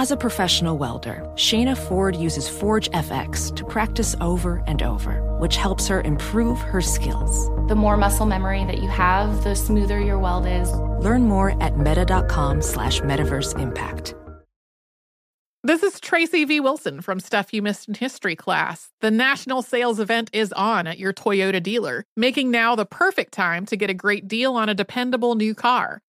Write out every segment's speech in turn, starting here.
As a professional welder, Shayna Ford uses Forge FX to practice over and over, which helps her improve her skills. The more muscle memory that you have, the smoother your weld is. Learn more at meta.com slash metaverse impact. This is Tracy V. Wilson from Stuff You Missed in History class. The national sales event is on at your Toyota dealer, making now the perfect time to get a great deal on a dependable new car.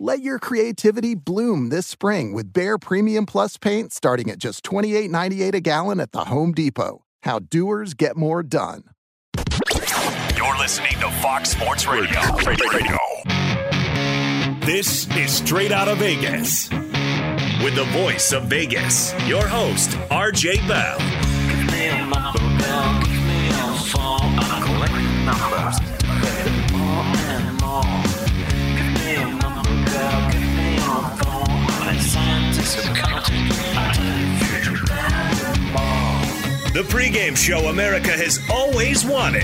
Let your creativity bloom this spring with Behr Premium Plus paint starting at just $28.98 a gallon at the Home Depot. How doers get more done. You're listening to Fox Sports Radio. Radio. This is Straight Out of Vegas. With the voice of Vegas, your host, RJ Bell. The pregame show America has always wanted.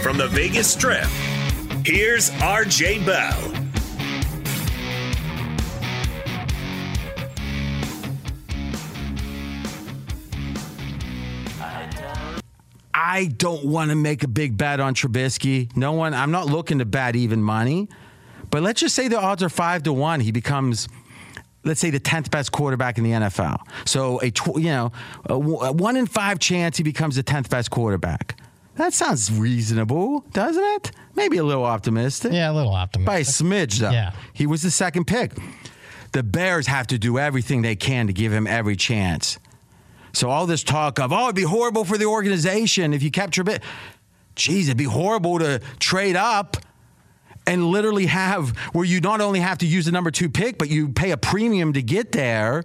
From the Vegas Strip, here's RJ Bell. I don't want to make a big bet on Trubisky. No one. I'm not looking to bet even money. But let's just say the odds are five to one. He becomes, let's say, the tenth best quarterback in the NFL. So a tw- you know a one in five chance he becomes the tenth best quarterback. That sounds reasonable, doesn't it? Maybe a little optimistic. Yeah, a little optimistic. By a smidge, though. Yeah. He was the second pick. The Bears have to do everything they can to give him every chance. So all this talk of, oh, it'd be horrible for the organization if you kept Trubisky. Geez, it'd be horrible to trade up and literally have where you not only have to use the number two pick, but you pay a premium to get there.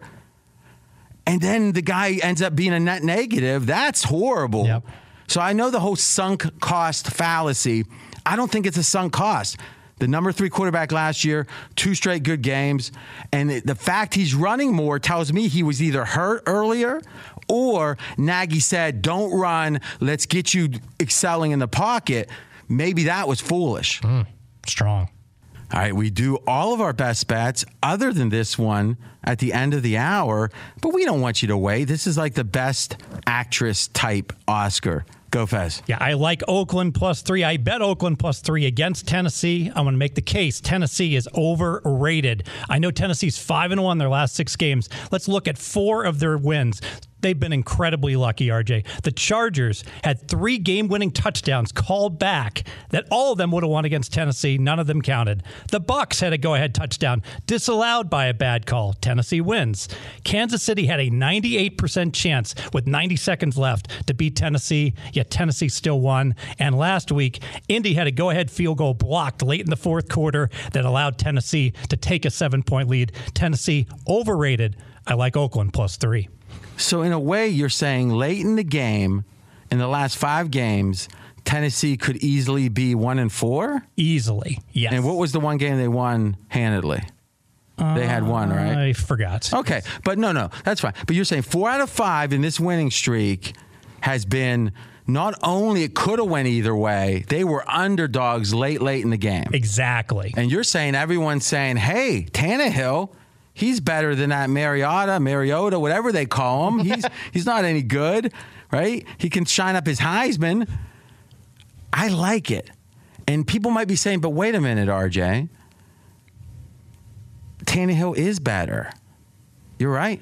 And then the guy ends up being a net negative. That's horrible. Yep. So I know the whole sunk cost fallacy. I don't think it's a sunk cost. The number three quarterback last year, two straight good games. And the fact he's running more tells me he was either hurt earlier or Nagy said, don't run. Let's get you excelling in the pocket. Maybe that was foolish. Hmm. Strong. All right, we do all of our best bets other than this one at the end of the hour, but we don't want you to wait. This is like the best actress type Oscar. Go Fez. Yeah, I like Oakland plus three. I bet Oakland plus three against Tennessee. I'm going to make the case Tennessee is overrated. I know Tennessee's five and one their last six games. Let's look at four of their wins. They've been incredibly lucky, RJ. The Chargers had three game winning touchdowns called back that all of them would have won against Tennessee. None of them counted. The Bucks had a go ahead touchdown disallowed by a bad call. Tennessee wins. Kansas City had a 98% chance with 90 seconds left to beat Tennessee, yet Tennessee still won. And last week, Indy had a go ahead field goal blocked late in the fourth quarter that allowed Tennessee to take a seven point lead. Tennessee overrated. I like Oakland plus three. So, in a way, you're saying late in the game, in the last five games, Tennessee could easily be one and four? Easily, yes. And what was the one game they won handedly? they had one, right? I forgot. Okay, but no, no, that's fine. But you're saying four out of five in this winning streak has been not only it could have went either way, they were underdogs late, late in the game. Exactly. And you're saying everyone's saying, hey, Tannehill, he's better than that Mariota, Mariota, whatever they call him. He's he's not any good, right? He can shine up his Heisman. I like it. And people might be saying, but wait a minute, RJ. Tannehill is better. You're right.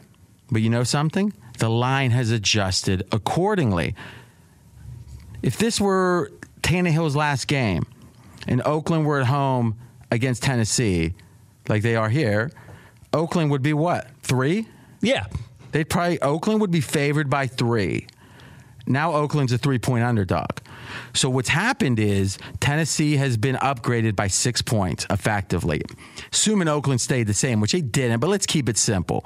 But you know something? The line has adjusted accordingly. If this were Tannehill's last game and Oakland were at home against Tennessee, like they are here, Oakland would be what? Three? Yeah. They'd probably, Oakland would be favored by three. Now Oakland's a three point underdog. So what's happened is Tennessee has been upgraded by six points effectively. Assuming Oakland stayed the same, which they didn't, but let's keep it simple.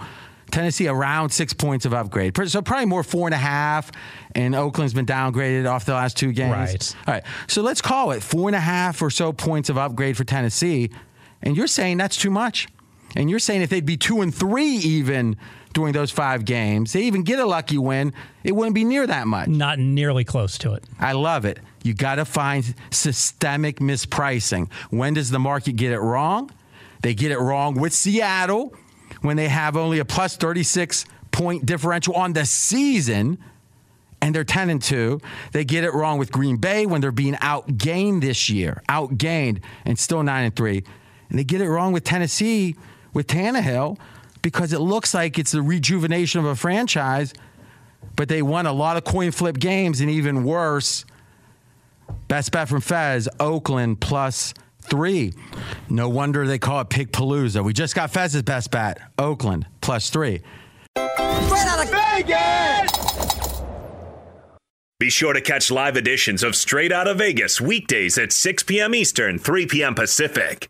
Tennessee around six points of upgrade. So probably more four and a half, and Oakland's been downgraded off the last two games. Right. All right. So let's call it four and a half or so points of upgrade for Tennessee. And you're saying that's too much. And you're saying if they'd be two and three even during those five games, they even get a lucky win, it wouldn't be near that much. Not nearly close to it. I love it. You got to find systemic mispricing. When does the market get it wrong? They get it wrong with Seattle when they have only a plus 36 point differential on the season and they're 10 and 2. They get it wrong with Green Bay when they're being outgained this year, outgained and still 9 and 3. And they get it wrong with Tennessee with Tannehill because it looks like it's the rejuvenation of a franchise, but they won a lot of coin flip games and even worse. Best bet from Fez, Oakland plus three. No wonder they call it Pig Palooza. We just got Fez's best bet, Oakland plus three. Straight out of Vegas! Be sure to catch live editions of Straight Out of Vegas weekdays at 6 p.m. Eastern, 3 p.m. Pacific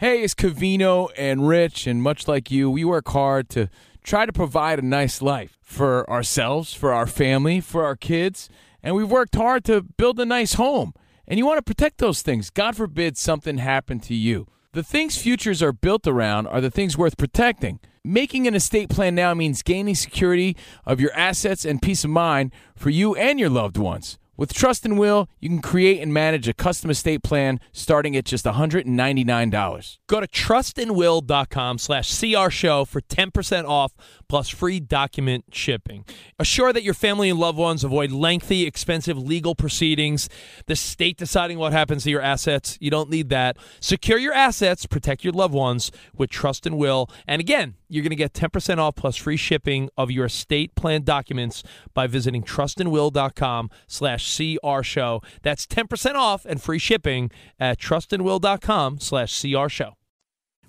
Hey, it's Covino and Rich, and much like you, we work hard to try to provide a nice life for ourselves, for our family, for our kids, and we've worked hard to build a nice home. And you want to protect those things. God forbid something happened to you. The things futures are built around are the things worth protecting. Making an estate plan now means gaining security of your assets and peace of mind for you and your loved ones. With Trust and Will, you can create and manage a custom estate plan starting at just $199. Go to trustandwill.com slash CR show for 10% off plus free document shipping. Assure that your family and loved ones avoid lengthy, expensive legal proceedings, the state deciding what happens to your assets. You don't need that. Secure your assets, protect your loved ones with Trust and Will. And again, you're going to get 10% off plus free shipping of your estate plan documents by visiting trustandwill.com slash CR show. That's 10% off and free shipping at trustandwill.com slash CR show.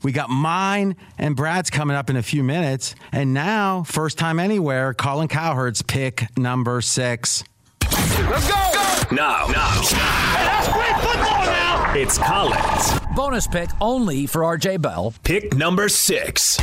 We got mine and Brad's coming up in a few minutes. And now, first time anywhere, Colin Cowherd's pick number six. Let's go! Now, now. Hey, that's great football now! It's Collins. Bonus pick only for RJ Bell. Pick number six.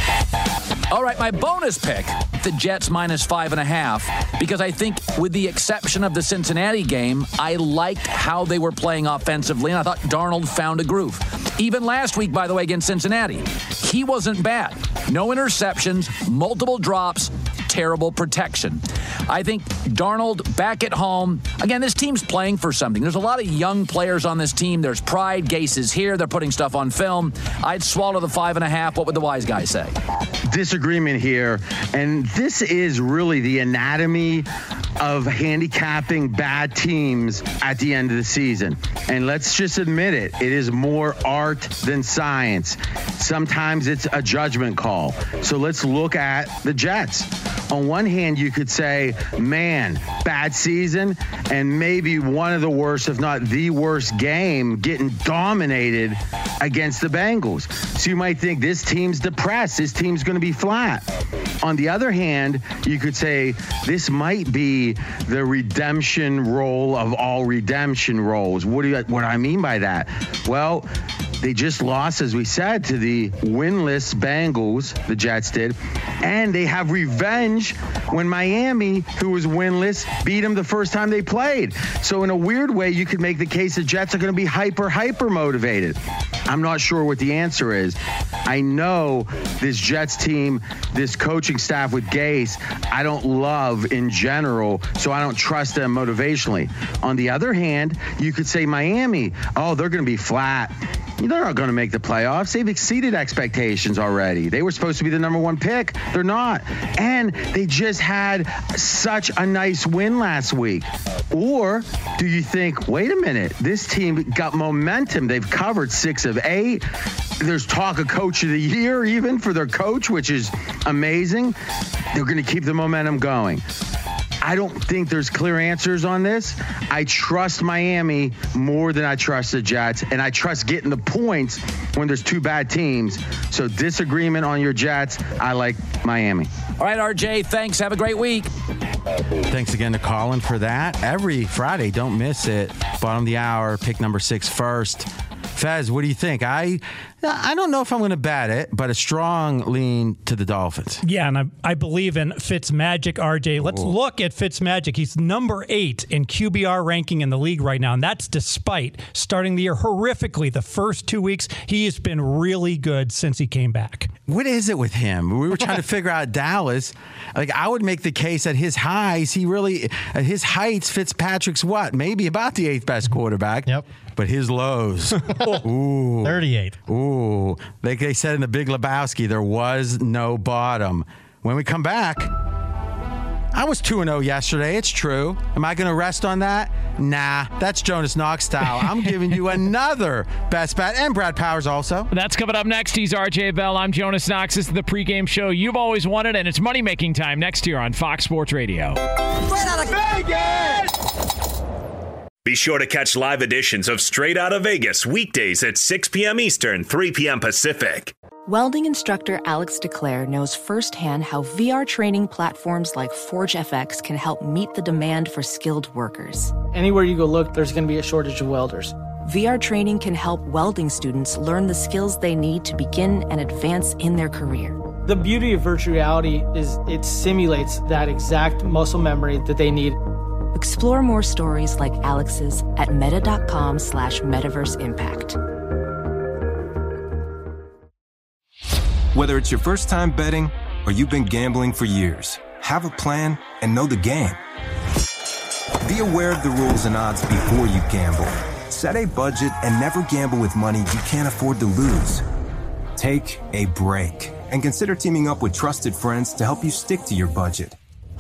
All right, my bonus pick the Jets minus five and a half, because I think, with the exception of the Cincinnati game, I liked how they were playing offensively, and I thought Darnold found a groove. Even last week, by the way, against Cincinnati, he wasn't bad. No interceptions, multiple drops, terrible protection. I think Darnold back at home. Again, this team's playing for something. There's a lot of young players on this team. There's pride. Gase is here. They're putting stuff on film. I'd swallow the five and a half. What would the wise guy say? Disagreement here. And this is really the anatomy of handicapping bad teams at the end of the season. And let's just admit it, it is more art than science. Sometimes it's a judgment call. So let's look at the Jets. On one hand, you could say, man, bad season, and maybe one of the worst, if not the worst game, getting dominated against the Bengals. So you might think this team's depressed, this team's going to be flat. On the other hand, you could say this might be the redemption role of all redemption roles. What do you, what do I mean by that? Well, they just lost, as we said, to the winless Bengals, the Jets did. And they have revenge when Miami, who was winless, beat them the first time they played. So, in a weird way, you could make the case the Jets are going to be hyper, hyper motivated. I'm not sure what the answer is. I know this Jets team, this coaching staff with Gase, I don't love in general, so I don't trust them motivationally. On the other hand, you could say Miami, oh, they're going to be flat. They're not going to make the playoffs. They've exceeded expectations already. They were supposed to be the number one pick. They're not. And they just had such a nice win last week. Or do you think, wait a minute, this team got momentum. They've covered six of eight. There's talk of coach of the year, even for their coach, which is amazing. They're going to keep the momentum going. I don't think there's clear answers on this. I trust Miami more than I trust the Jets, and I trust getting the points when there's two bad teams. So disagreement on your Jets. I like Miami. All right, RJ, thanks. Have a great week. Thanks again to Colin for that. Every Friday, don't miss it. Bottom of the hour, pick number six first. Fez, what do you think? I I don't know if I'm going to bat it, but a strong lean to the Dolphins. Yeah, and I, I believe in Fitz Magic, RJ. Let's Ooh. look at Fitz Magic. He's number eight in QBR ranking in the league right now, and that's despite starting the year horrifically. The first two weeks, he has been really good since he came back. What is it with him? We were trying to figure out Dallas. Like I would make the case at his highs, he really at his heights, Fitzpatrick's what? Maybe about the eighth best quarterback. Yep. But his lows, ooh, 38. Ooh, like they said in the Big Lebowski, there was no bottom. When we come back, I was 2 0 yesterday. It's true. Am I going to rest on that? Nah, that's Jonas Knox style. I'm giving you another best bet, and Brad Powers also. That's coming up next. He's RJ Bell. I'm Jonas Knox. This is the pregame show you've always wanted, and it's money making time next year on Fox Sports Radio. Straight out of Vegas! Be sure to catch live editions of Straight Out of Vegas weekdays at 6 p.m. Eastern, 3 p.m. Pacific. Welding instructor Alex DeClaire knows firsthand how VR training platforms like ForgeFX can help meet the demand for skilled workers. Anywhere you go look, there's going to be a shortage of welders. VR training can help welding students learn the skills they need to begin and advance in their career. The beauty of virtual reality is it simulates that exact muscle memory that they need. Explore more stories like Alex's at meta.com slash metaverse impact. Whether it's your first time betting or you've been gambling for years, have a plan and know the game. Be aware of the rules and odds before you gamble. Set a budget and never gamble with money you can't afford to lose. Take a break and consider teaming up with trusted friends to help you stick to your budget.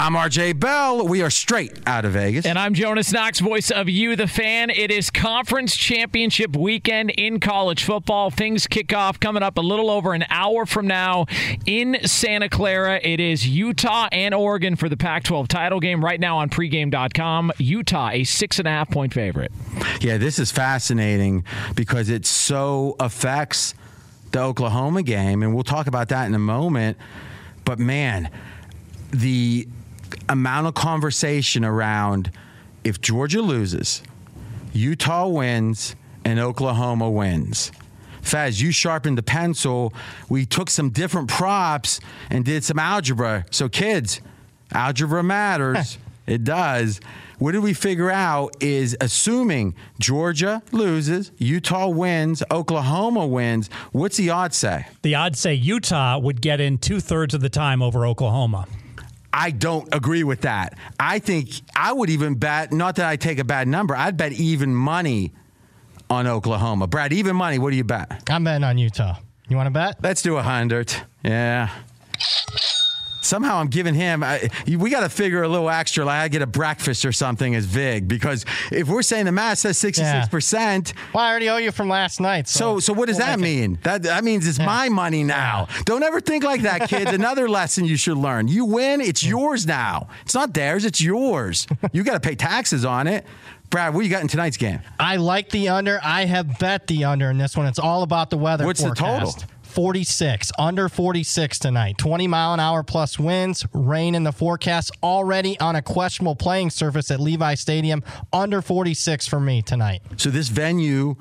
I'm RJ Bell. We are straight out of Vegas. And I'm Jonas Knox, voice of You, the fan. It is conference championship weekend in college football. Things kick off coming up a little over an hour from now in Santa Clara. It is Utah and Oregon for the Pac 12 title game right now on pregame.com. Utah, a six and a half point favorite. Yeah, this is fascinating because it so affects the Oklahoma game. And we'll talk about that in a moment. But man, the amount of conversation around if Georgia loses, Utah wins, and Oklahoma wins. Fez, you sharpened the pencil. We took some different props and did some algebra. So, kids, algebra matters. it does. What did we figure out is assuming Georgia loses, Utah wins, Oklahoma wins, what's the odds say? The odds say Utah would get in two thirds of the time over Oklahoma. I don't agree with that. I think I would even bet, not that I take a bad number, I'd bet even money on Oklahoma. Brad, even money, what do you bet? I'm betting on Utah. You want to bet? Let's do a 100. Yeah. Somehow I'm giving him. I, we got to figure a little extra. Like I get a breakfast or something as Vig because if we're saying the math says 66 percent, well, I already owe you from last night. So, so, so what does we'll that mean? That that means it's yeah. my money now. Don't ever think like that, kids. Another lesson you should learn: you win, it's yours now. It's not theirs; it's yours. you got to pay taxes on it. Brad, what you got in tonight's game? I like the under. I have bet the under in this one. It's all about the weather. What's forecast. the total? 46, under 46 tonight. 20 mile an hour plus winds, rain in the forecast. Already on a questionable playing surface at Levi Stadium. Under 46 for me tonight. So this venue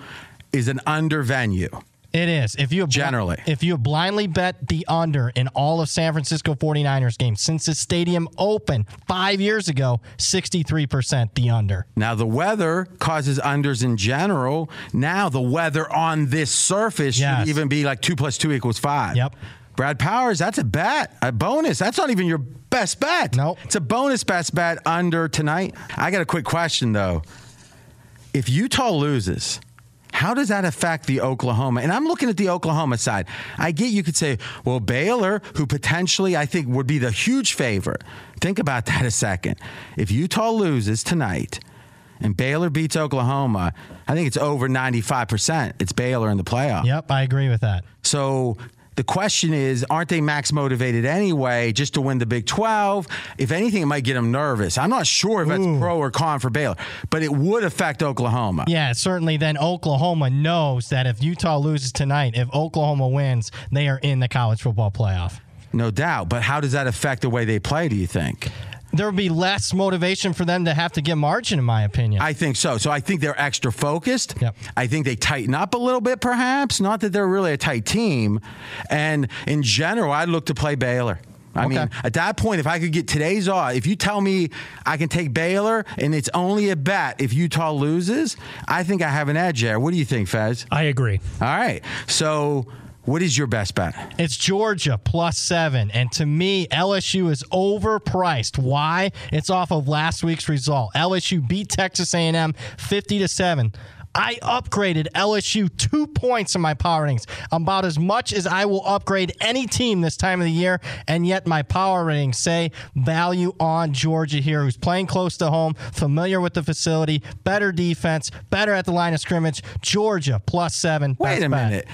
is an under venue. It is. If you generally, if you blindly bet the under in all of San Francisco 49ers games since the stadium opened five years ago, 63% the under. Now the weather causes unders in general. Now the weather on this surface yes. should even be like two plus two equals five. Yep. Brad Powers, that's a bet, a bonus. That's not even your best bet. No, nope. it's a bonus best bet under tonight. I got a quick question though. If Utah loses, how does that affect the Oklahoma? And I'm looking at the Oklahoma side. I get you could say, well, Baylor, who potentially I think would be the huge favorite. Think about that a second. If Utah loses tonight and Baylor beats Oklahoma, I think it's over 95%. It's Baylor in the playoff. Yep, I agree with that. So the question is, aren't they max motivated anyway just to win the Big 12? If anything, it might get them nervous. I'm not sure if that's Ooh. pro or con for Baylor, but it would affect Oklahoma. Yeah, certainly. Then Oklahoma knows that if Utah loses tonight, if Oklahoma wins, they are in the college football playoff. No doubt. But how does that affect the way they play, do you think? There would be less motivation for them to have to get margin, in my opinion. I think so. So I think they're extra focused. Yep. I think they tighten up a little bit, perhaps. Not that they're really a tight team. And in general, I'd look to play Baylor. I Okay. mean, at that point, if I could get today's odds, if you tell me I can take Baylor and it's only a bet if Utah loses, I think I have an edge there. What do you think, Fez? I agree. All right. So, what is your best bet? It's Georgia plus seven. And to me, LSU is overpriced. Why? It's off of last week's result. LSU beat Texas A&M 50 to 7. I upgraded LSU two points in my power ratings, about as much as I will upgrade any team this time of the year. And yet my power ratings say value on Georgia here, who's playing close to home, familiar with the facility, better defense, better at the line of scrimmage. Georgia plus seven. Wait a bet. minute.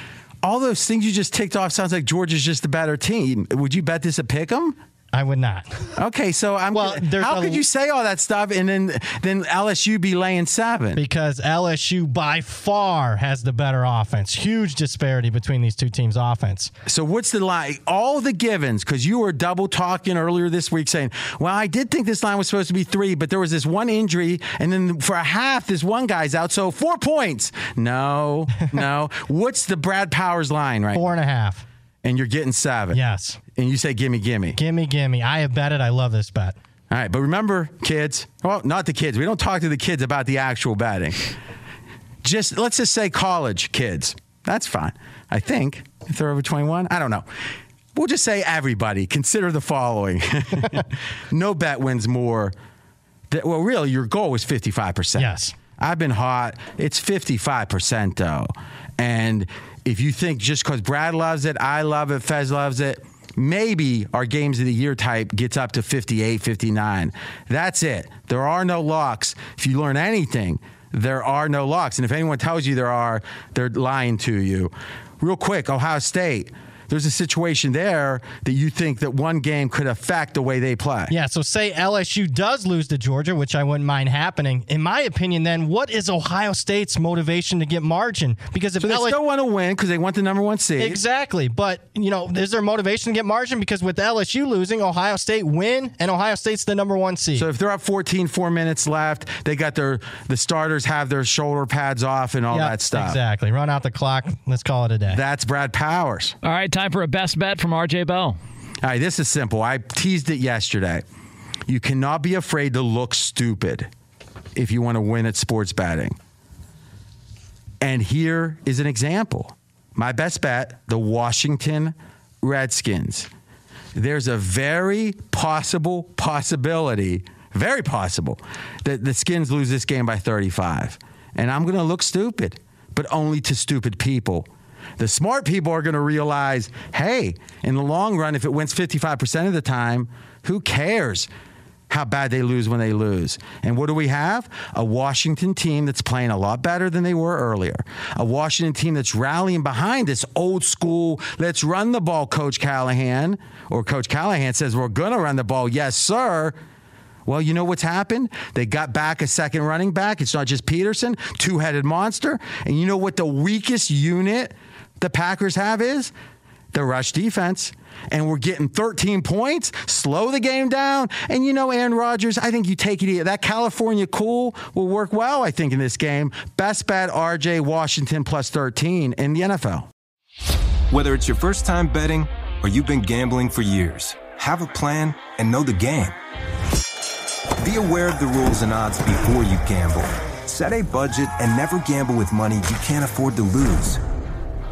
All those things you just ticked off sounds like Georgia's just a better team. Would you bet this a Pick'em? I would not. Okay, so I'm. Well, how could you say all that stuff and then then LSU be laying seven? Because LSU by far has the better offense. Huge disparity between these two teams' offense. So what's the line? All the givens, because you were double talking earlier this week saying, well, I did think this line was supposed to be three, but there was this one injury, and then for a half, this one guy's out, so four points. No, no. what's the Brad Powers line right Four and a half. And you're getting seven. Yes. And you say, gimme, gimme. Gimme, gimme. I have bet it. I love this bet. All right, but remember, kids, well, not the kids. We don't talk to the kids about the actual betting. Just let's just say college kids. That's fine. I think if they're over 21, I don't know. We'll just say everybody. Consider the following: no bet wins more. That, well, really, your goal was 55 percent. Yes. I've been hot. It's 55 percent though, and if you think just because Brad loves it, I love it, Fez loves it, maybe our games of the year type gets up to 58, 59. That's it. There are no locks. If you learn anything, there are no locks. And if anyone tells you there are, they're lying to you. Real quick, Ohio State. There's a situation there that you think that one game could affect the way they play. Yeah, so say LSU does lose to Georgia, which I wouldn't mind happening. In my opinion, then what is Ohio State's motivation to get margin? Because if So they LSU still want to win because they want the number one seed. Exactly. But, you know, is there motivation to get margin? Because with LSU losing, Ohio State win, and Ohio State's the number one seed. So if they're up 14, four minutes left, they got their the starters have their shoulder pads off and all Yep, that stuff. Exactly. Run out the clock. Let's call it a day. That's Brad Powers. All right, time for a best bet from RJ Bell. All right, this is simple. I teased it yesterday. You cannot be afraid to look stupid if you want to win at sports betting. And here is an example. My best bet the Washington Redskins. There's a very possible possibility, very possible, that the Skins lose this game by 35. And I'm going to look stupid, but only to stupid people. The smart people are going to realize hey, in the long run, if it wins 55% of the time, who cares? how bad they lose when they lose. And what do we have? A Washington team that's playing a lot better than they were earlier. A Washington team that's rallying behind this old school, let's run the ball, Coach Callahan. Or Coach Callahan says, we're going to run the ball. Yes, sir. Well, you know what's happened? They got back a second running back. It's not just Peterson, two headed monster. And you know what the weakest unit the Packers have is? The rush defense. And we're getting 13 points, slow the game down. And you know, Aaron Rodgers, I think you take it. That California cool will work well, I think, in this game. Best bet RJ Washington plus 13 in the NFL. Whether it's your first time betting or you've been gambling for years, have a plan and know the game. Be aware of the rules and odds before you gamble. Set a budget and never gamble with money you can't afford to lose.